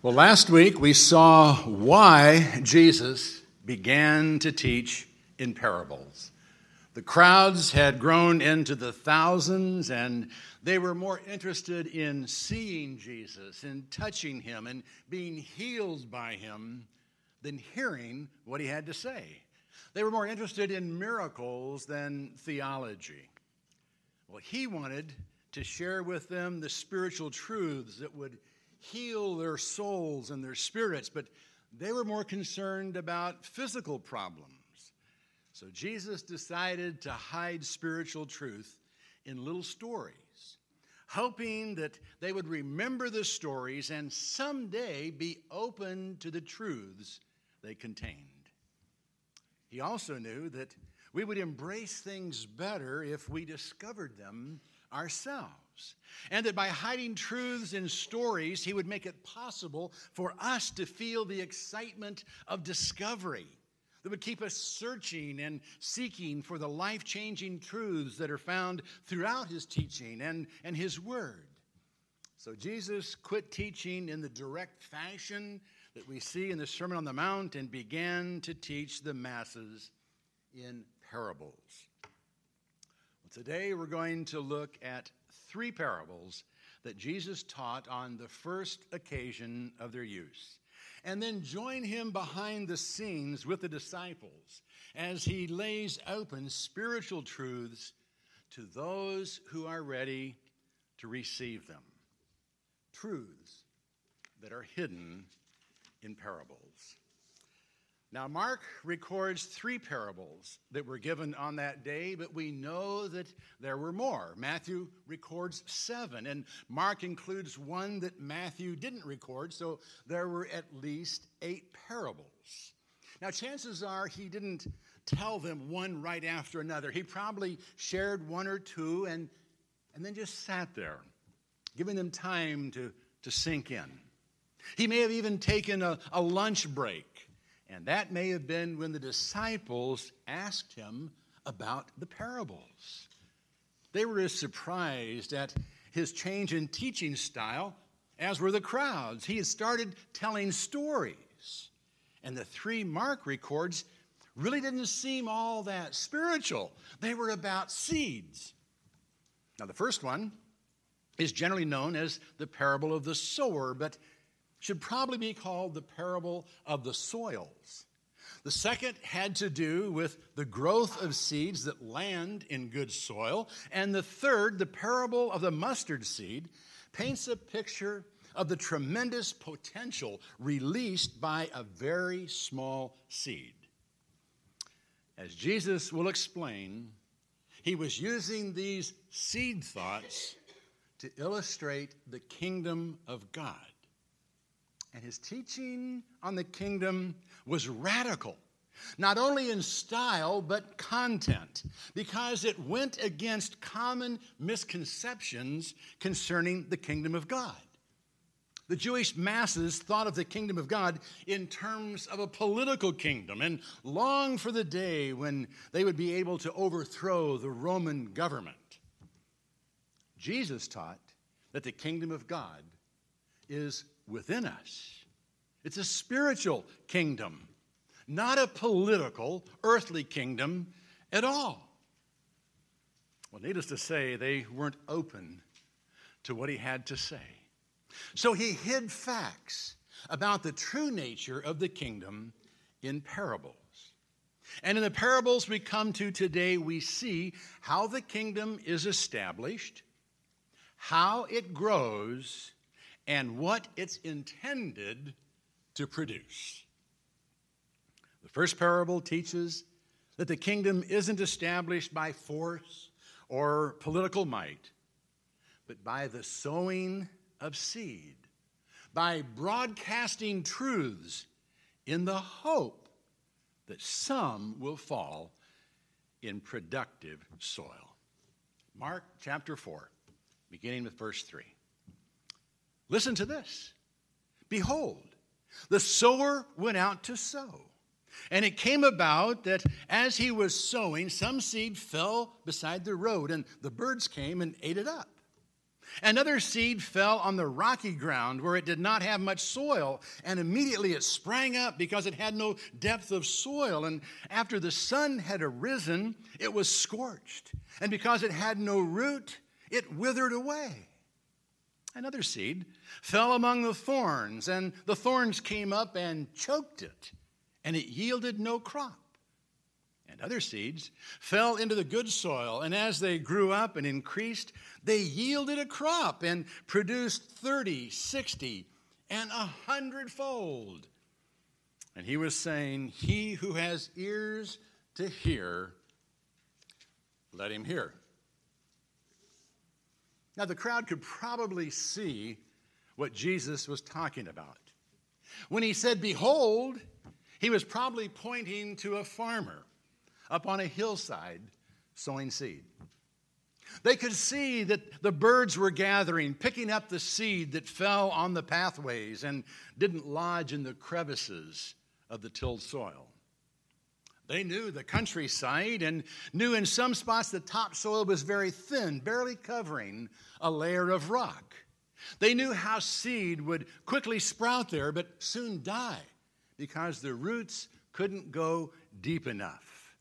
Well, last week we saw why Jesus began to teach in parables. The crowds had grown into the thousands, and they were more interested in seeing Jesus in touching him and being healed by him than hearing what he had to say. They were more interested in miracles than theology. Well, he wanted to share with them the spiritual truths that would heal their souls and their spirits, but they were more concerned about physical problems. So Jesus decided to hide spiritual truth in little stories, hoping that they would remember the stories and someday be open to the truths they contained. He also knew that we would embrace things better if we discovered them ourselves and that by hiding truths in stories, he would make it possible for us to feel the excitement of discovery that would keep us searching and seeking for the life changing truths that are found throughout his teaching and, and his word. So Jesus quit teaching in the direct fashion that we see in the Sermon on the Mount and began to teach the masses in parables. Today we're going to look at three parables that Jesus taught on the first occasion of their use. And then join him behind the scenes with the disciples as he lays open spiritual truths to those who are ready to receive them. Truths that are hidden in parables. Now, Mark records three parables that were given on that day, but we know that there were more. Matthew records seven, and Mark includes one that Matthew didn't record, so there were at least eight parables. Now, chances are he didn't tell them one right after another. He probably shared one or two and, and then just sat there, giving them time to, to sink in. He may have even taken a, a lunch break and that may have been when the disciples asked him about the parables. They were as surprised at his change in teaching style as were the crowds. He had started telling stories. And the three Mark records really didn't seem all that spiritual, they were about seeds. Now, the first one is generally known as the parable of the sower, but should probably be called the parable of the soils. The second had to do with the growth of seeds that land in good soil. And the third, the parable of the mustard seed, paints a picture of the tremendous potential released by a very small seed. As Jesus will explain, he was using these seed thoughts to illustrate the kingdom of God. And his teaching on the kingdom was radical, not only in style, but content, because it went against common misconceptions concerning the kingdom of God. The Jewish masses thought of the kingdom of God in terms of a political kingdom and longed for the day when they would be able to overthrow the Roman government. Jesus taught that the kingdom of God is within us. It's a spiritual kingdom, not a political, earthly kingdom at all. Well, needless to say, they weren't open to what he had to say. So he hid facts about the true nature of the kingdom in parables. And in the parables we come to today, we see how the kingdom is established, how it grows, and what it's intended to produce. The first parable teaches that the kingdom isn't established by force or political might, but by the sowing of seed, by broadcasting truths in the hope that some will fall in productive soil. Mark chapter 4, beginning with verse 3. Listen to this. Behold, the sower went out to sow. And it came about that as he was sowing, some seed fell beside the road, and the birds came and ate it up. Another seed fell on the rocky ground where it did not have much soil, and immediately it sprang up because it had no depth of soil. And after the sun had arisen, it was scorched. And because it had no root, it withered away. Another seed fell among the thorns, and the thorns came up and choked it, and it yielded no crop and other seeds fell into the good soil, and as they grew up and increased, they yielded a crop and produced 30, 60, and a hundredfold. And he was saying, He who has ears to hear, let him hear. Now, the crowd could probably see what Jesus was talking about. When he said, Behold, he was probably pointing to a farmer up on a hillside sowing seed. They could see that the birds were gathering, picking up the seed that fell on the pathways and didn't lodge in the crevices of the tilled soil. They knew the countryside and knew in some spots the topsoil was very thin, barely covering a layer of rock. They knew how seed would quickly sprout there, but soon die because the roots couldn't go deep enough.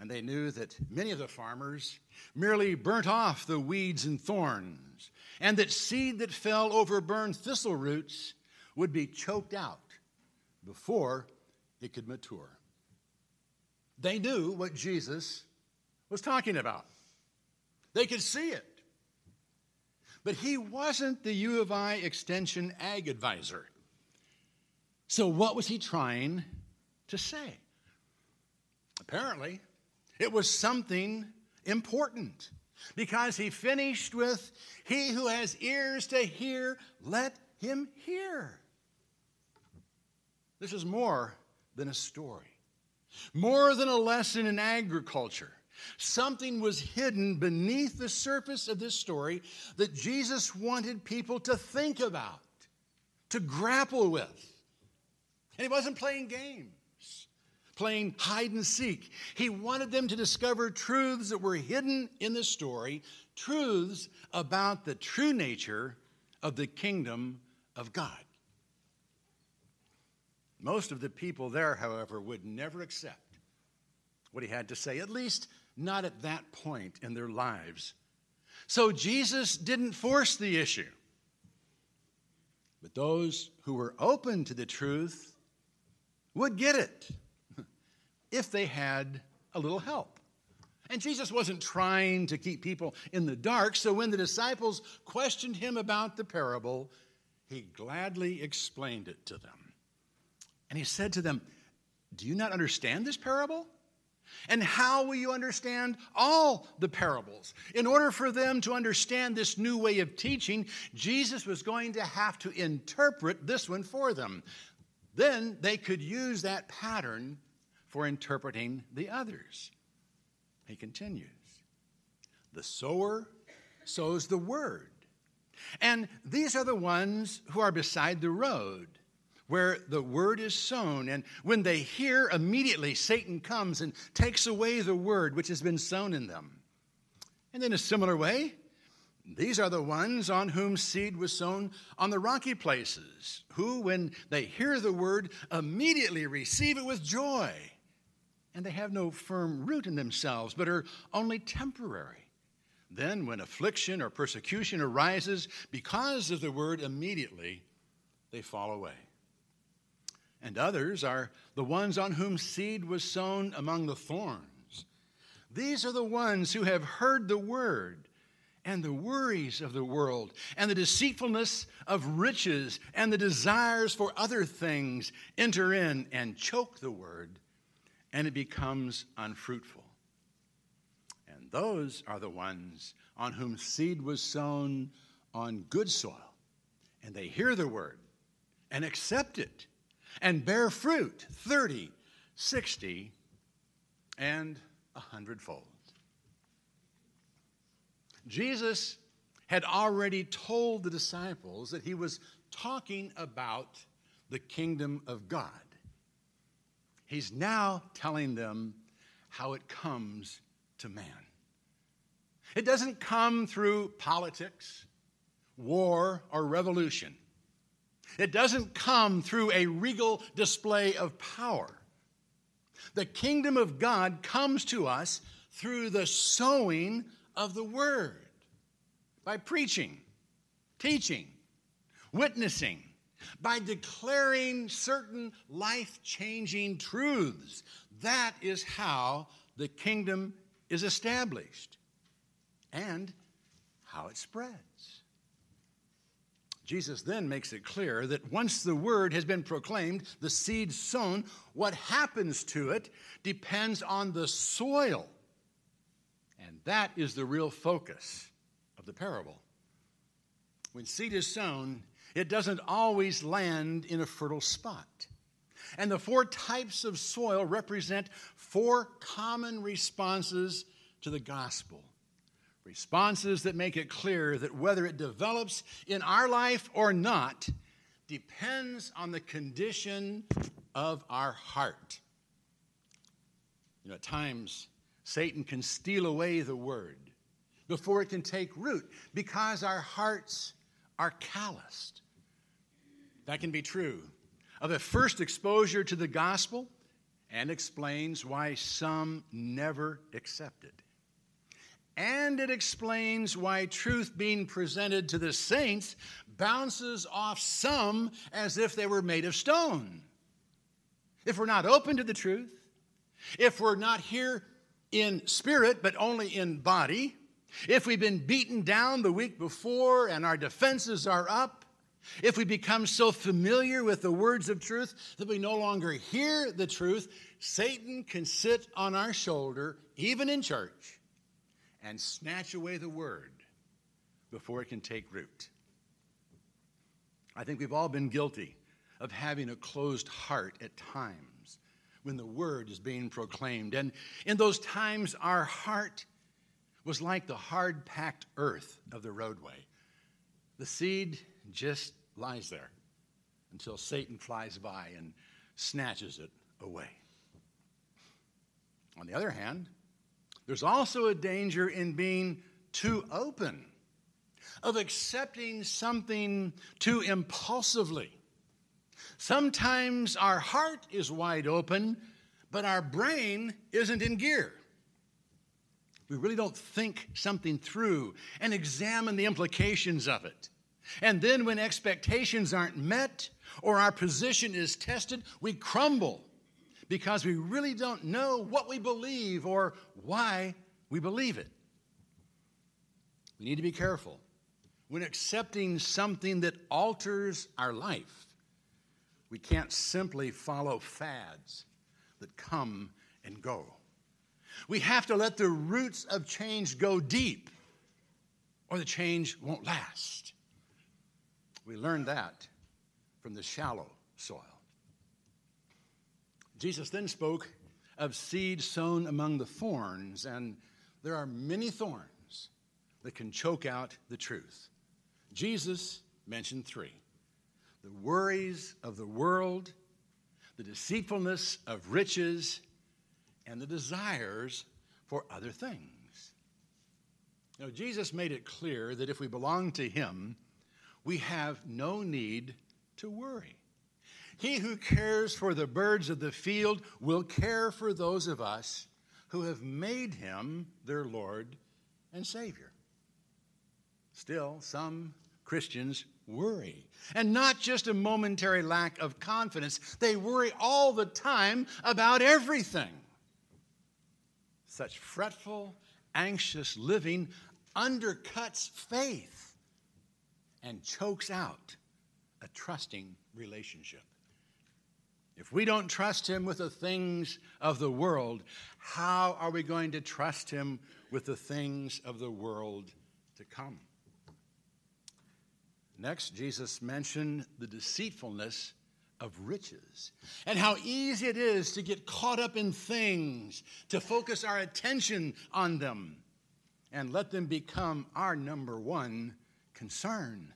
And they knew that many of the farmers merely burnt off the weeds and thorns, and that seed that fell over burned thistle roots would be choked out before it could mature. They knew what Jesus was talking about, they could see it. But he wasn't the U of I Extension Ag Advisor. So, what was he trying to say? Apparently, it was something important because he finished with, He who has ears to hear, let him hear. This is more than a story, more than a lesson in agriculture. Something was hidden beneath the surface of this story that Jesus wanted people to think about, to grapple with. And he wasn't playing games playing hide and seek. He wanted them to discover truths that were hidden in the story, truths about the true nature of the kingdom of God. Most of the people there, however, would never accept what he had to say, at least not at that point in their lives. So Jesus didn't force the issue. But those who were open to the truth would get it if they had a little help. And Jesus wasn't trying to keep people in the dark, so when the disciples questioned him about the parable, he gladly explained it to them. And he said to them, Do you not understand this parable? And how will you understand all the parables? In order for them to understand this new way of teaching, Jesus was going to have to interpret this one for them. Then they could use that pattern for interpreting the others. He continues The sower sows the word. And these are the ones who are beside the road where the word is sown. And when they hear, immediately Satan comes and takes away the word which has been sown in them. And in a similar way, these are the ones on whom seed was sown on the rocky places, who, when they hear the word, immediately receive it with joy and they have no firm root in themselves, but are only temporary. Then, when affliction or persecution arises because of the word, immediately they fall away. And others are the ones on whom seed was sown among the thorns. These are the ones who have heard the word, and the worries of the world, and the deceitfulness of riches, and the desires for other things enter in and choke the word and it becomes unfruitful. And those are the ones on whom seed was sown on good soil, and they hear the word and accept it and bear fruit 30, 60, and a hundredfold. Jesus had already told the disciples that he was talking about the kingdom of God. He's now telling them how it comes to man. It doesn't come through politics, war, or revolution. It doesn't come through a regal display of power. The kingdom of God comes to us through the sowing of the word, by preaching, teaching, witnessing, by declaring certain life changing truths. That is how the kingdom is established and how it spreads. Jesus then makes it clear that once the word has been proclaimed, the seed sown, what happens to it depends on the soil. And that is the real focus of the parable. When seed is sown, it doesn't always land in a fertile spot. And the four types of soil represent four common responses to the gospel. Responses that make it clear that whether it develops in our life or not depends on the condition of our heart. You know, at times, Satan can steal away the word before it can take root because our hearts are calloused. That can be true of a first exposure to the gospel and explains why some never accept it. And it explains why truth being presented to the saints bounces off some as if they were made of stone. If we're not open to the truth, if we're not here in spirit but only in body, if we've been beaten down the week before and our defenses are up, if we become so familiar with the words of truth that we no longer hear the truth, Satan can sit on our shoulder, even in church, and snatch away the word before it can take root. I think we've all been guilty of having a closed heart at times when the word is being proclaimed. And in those times, our heart was like the hard packed earth of the roadway. The seed just lies there until Satan flies by and snatches it away. On the other hand, there's also a danger in being too open, of accepting something too impulsively. Sometimes our heart is wide open, but our brain isn't in gear. We really don't think something through and examine the implications of it. And then, when expectations aren't met or our position is tested, we crumble because we really don't know what we believe or why we believe it. We need to be careful when accepting something that alters our life. We can't simply follow fads that come and go. We have to let the roots of change go deep, or the change won't last. We learned that from the shallow soil. Jesus then spoke of seed sown among the thorns, and there are many thorns that can choke out the truth. Jesus mentioned three the worries of the world, the deceitfulness of riches, and the desires for other things. Now, Jesus made it clear that if we belong to Him, we have no need to worry. He who cares for the birds of the field will care for those of us who have made him their Lord and Savior. Still, some Christians worry. And not just a momentary lack of confidence, they worry all the time about everything. Such fretful, anxious living undercuts faith and chokes out a trusting relationship. If we don't trust Him with the things of the world, how are we going to trust Him with the things of the world to come? Next, Jesus mentioned the deceitfulness of riches and how easy it is to get caught up in things, to focus our attention on them, and let them become our number one concern.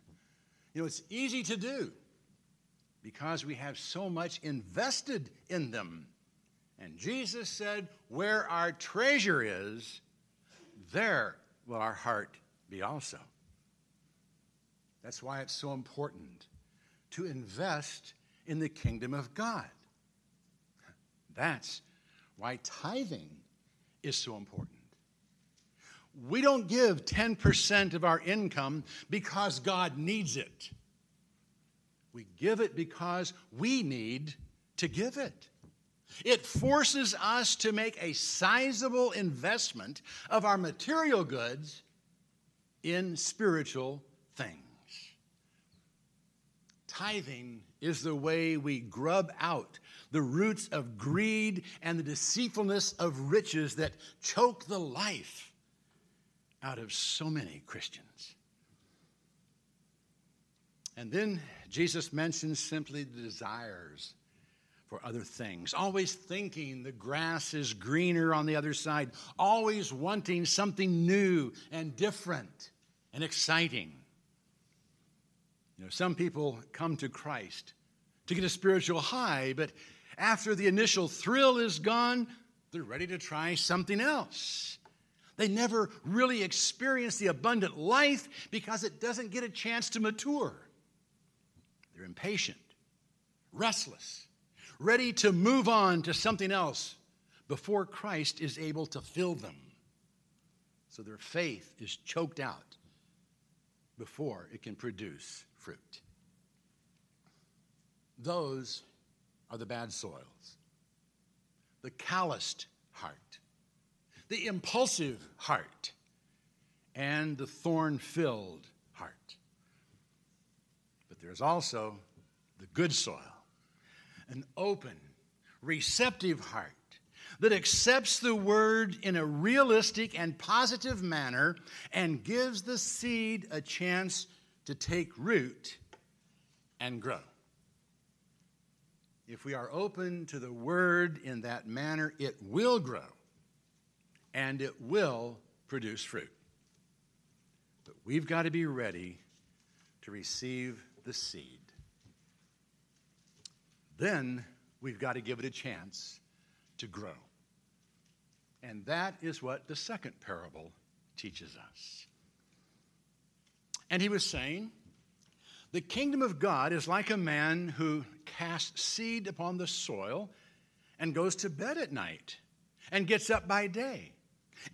You know, it's easy to do because we have so much invested in them. And Jesus said, Where our treasure is, there will our heart be also. That's why it's so important to invest in the kingdom of God. That's why tithing is so important. We don't give 10% of our income because God needs it. We give it because we need to give it. It forces us to make a sizable investment of our material goods in spiritual things. Tithing is the way we grub out the roots of greed and the deceitfulness of riches that choke the life out of so many Christians. And then Jesus mentions simply the desires for other things, always thinking the grass is greener on the other side, always wanting something new and different and exciting. You know, some people come to Christ to get a spiritual high, but after the initial thrill is gone, they're ready to try something else. They never really experience the abundant life because it doesn't get a chance to mature. They're impatient, restless, ready to move on to something else before Christ is able to fill them. So their faith is choked out before it can produce fruit. Those are the bad soils, the calloused heart, the impulsive heart, and the thorn filled. But there's also the good soil an open, receptive heart that accepts the word in a realistic and positive manner and gives the seed a chance to take root and grow. If we are open to the word in that manner, it will grow and it will produce fruit. But we've got to be ready to receive the seed. Then we've got to give it a chance to grow. And that is what the second parable teaches us. And he was saying, The kingdom of God is like a man who casts seed upon the soil and goes to bed at night and gets up by day.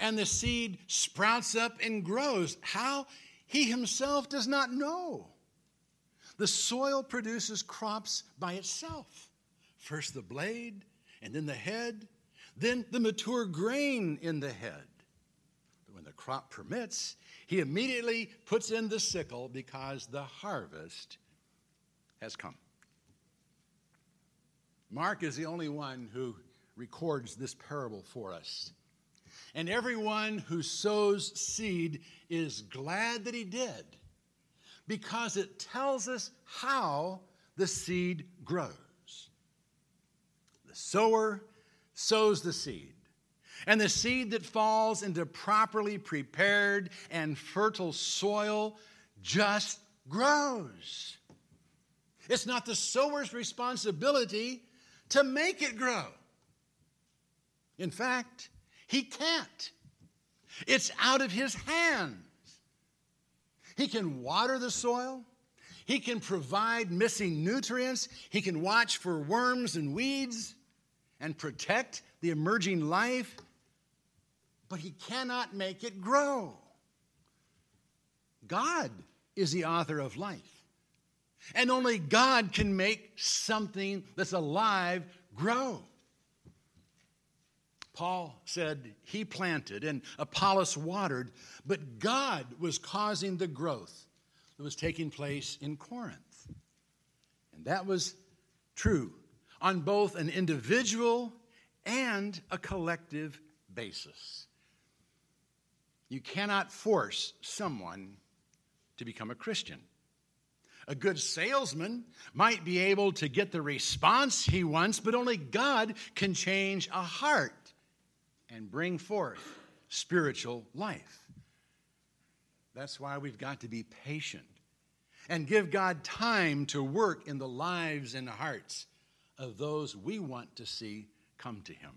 And the seed sprouts up and grows. How? He himself does not know. The soil produces crops by itself first the blade, and then the head, then the mature grain in the head. But when the crop permits, he immediately puts in the sickle because the harvest has come. Mark is the only one who records this parable for us. And everyone who sows seed is glad that he did because it tells us how the seed grows. The sower sows the seed, and the seed that falls into properly prepared and fertile soil just grows. It's not the sower's responsibility to make it grow. In fact, he can't. It's out of his hand. He can water the soil. He can provide missing nutrients. He can watch for worms and weeds and protect the emerging life, but he cannot make it grow. God is the author of life. And only God can make something that's alive grow. Paul said he planted and Apollos watered, but God was causing the growth that was taking place in Corinth. And that was true on both an individual and a collective basis. You cannot force someone to become a Christian. A good salesman might be able to get the response he wants, but only God can change a heart and bring forth spiritual life. That's why we've got to be patient and give God time to work in the lives and hearts of those we want to see come to Him.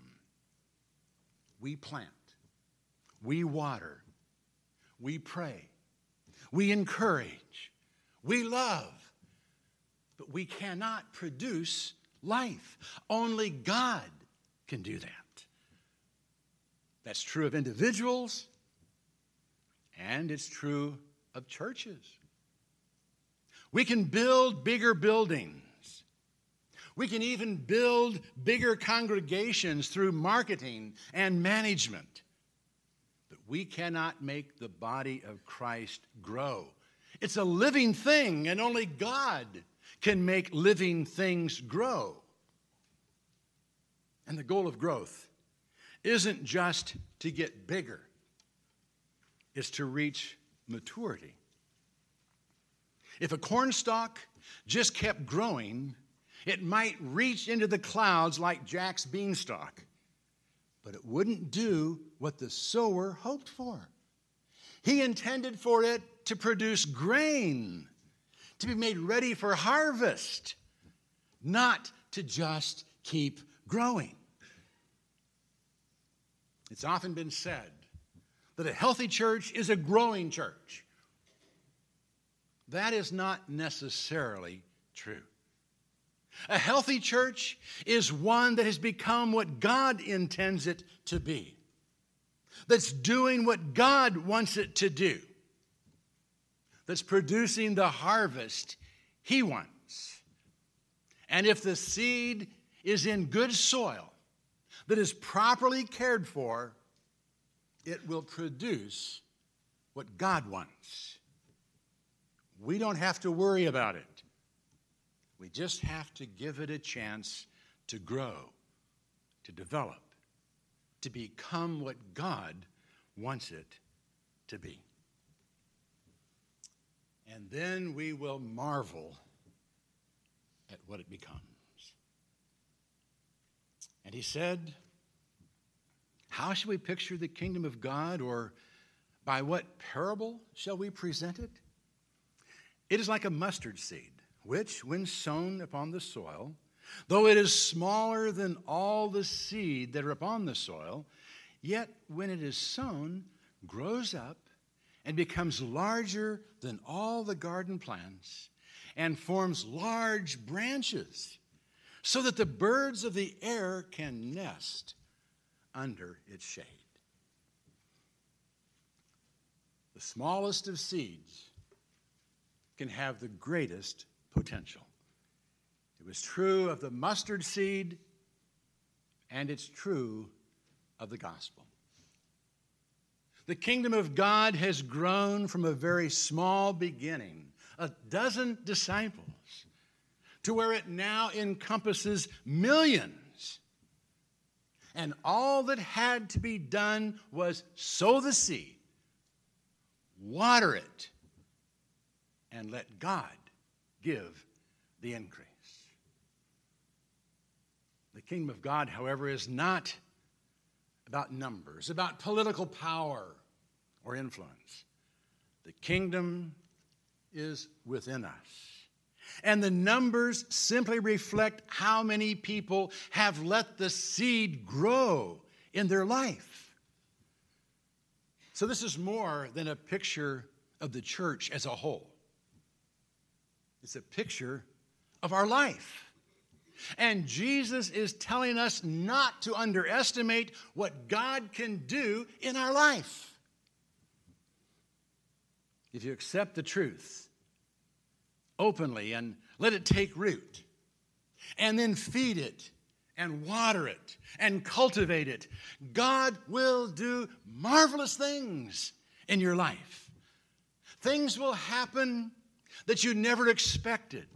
We plant, we water, we pray, we encourage, we love, but we cannot produce life. Only God can do that. That's true of individuals, and it's true of churches. We can build bigger buildings. We can even build bigger congregations through marketing and management. But we cannot make the body of Christ grow. It's a living thing, and only God can make living things grow. And the goal of growth isn't just to get bigger, it's to reach maturity. If a cornstalk just kept growing, it might reach into the clouds like Jack's beanstalk, but it wouldn't do what the sower hoped for. He intended for it to produce grain, to be made ready for harvest, not to just keep growing. It's often been said that a healthy church is a growing church. That is not necessarily true. A healthy church is one that has become what God intends it to be, that's doing what God wants it to do, that's producing the harvest He wants. And if the seed is in good soil, that is properly cared for, it will produce what God wants. We don't have to worry about it. We just have to give it a chance to grow, to develop, to become what God wants it to be. And then we will marvel at what it becomes. And he said, How shall we picture the kingdom of God, or by what parable shall we present it? It is like a mustard seed, which, when sown upon the soil, though it is smaller than all the seed that are upon the soil, yet when it is sown, grows up and becomes larger than all the garden plants and forms large branches so that the birds of the air can nest under its shade. The smallest of seeds can have the greatest potential. It was true of the mustard seed, and it's true of the gospel. The kingdom of God has grown from a very small beginning, a dozen disciples, to where it now encompasses millions. And all that had to be done was sow the seed, water it, and let God give the increase. The kingdom of God, however, is not about numbers, about political power or influence. The kingdom is within us. And the numbers simply reflect how many people have let the seed grow in their life. So, this is more than a picture of the church as a whole. It's a picture of our life. And Jesus is telling us not to underestimate what God can do in our life. If you accept the truth openly and let it take root, and then feed it and water it and cultivate it, God will do marvelous things in your life. Things will happen that you never expected.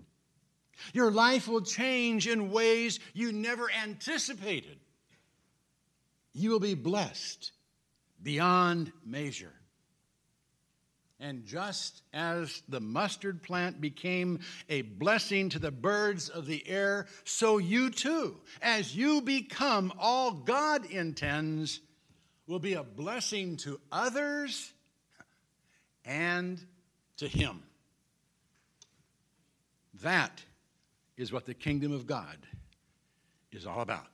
Your life will change in ways you never anticipated. You will be blessed beyond measure. And just as the mustard plant became a blessing to the birds of the air, so you too, as you become all God intends, will be a blessing to others and to Him. That is what the kingdom of God is all about.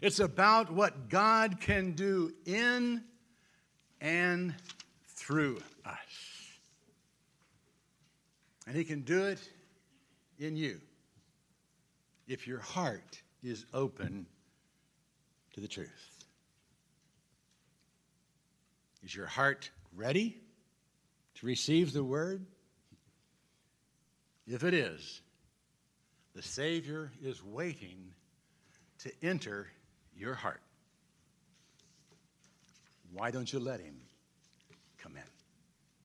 It's about what God can do in and through us. And He can do it in you if your heart is open to the truth. Is your heart ready to receive the word? If it is, the Savior is waiting to enter your heart. Why don't you let him? Amen.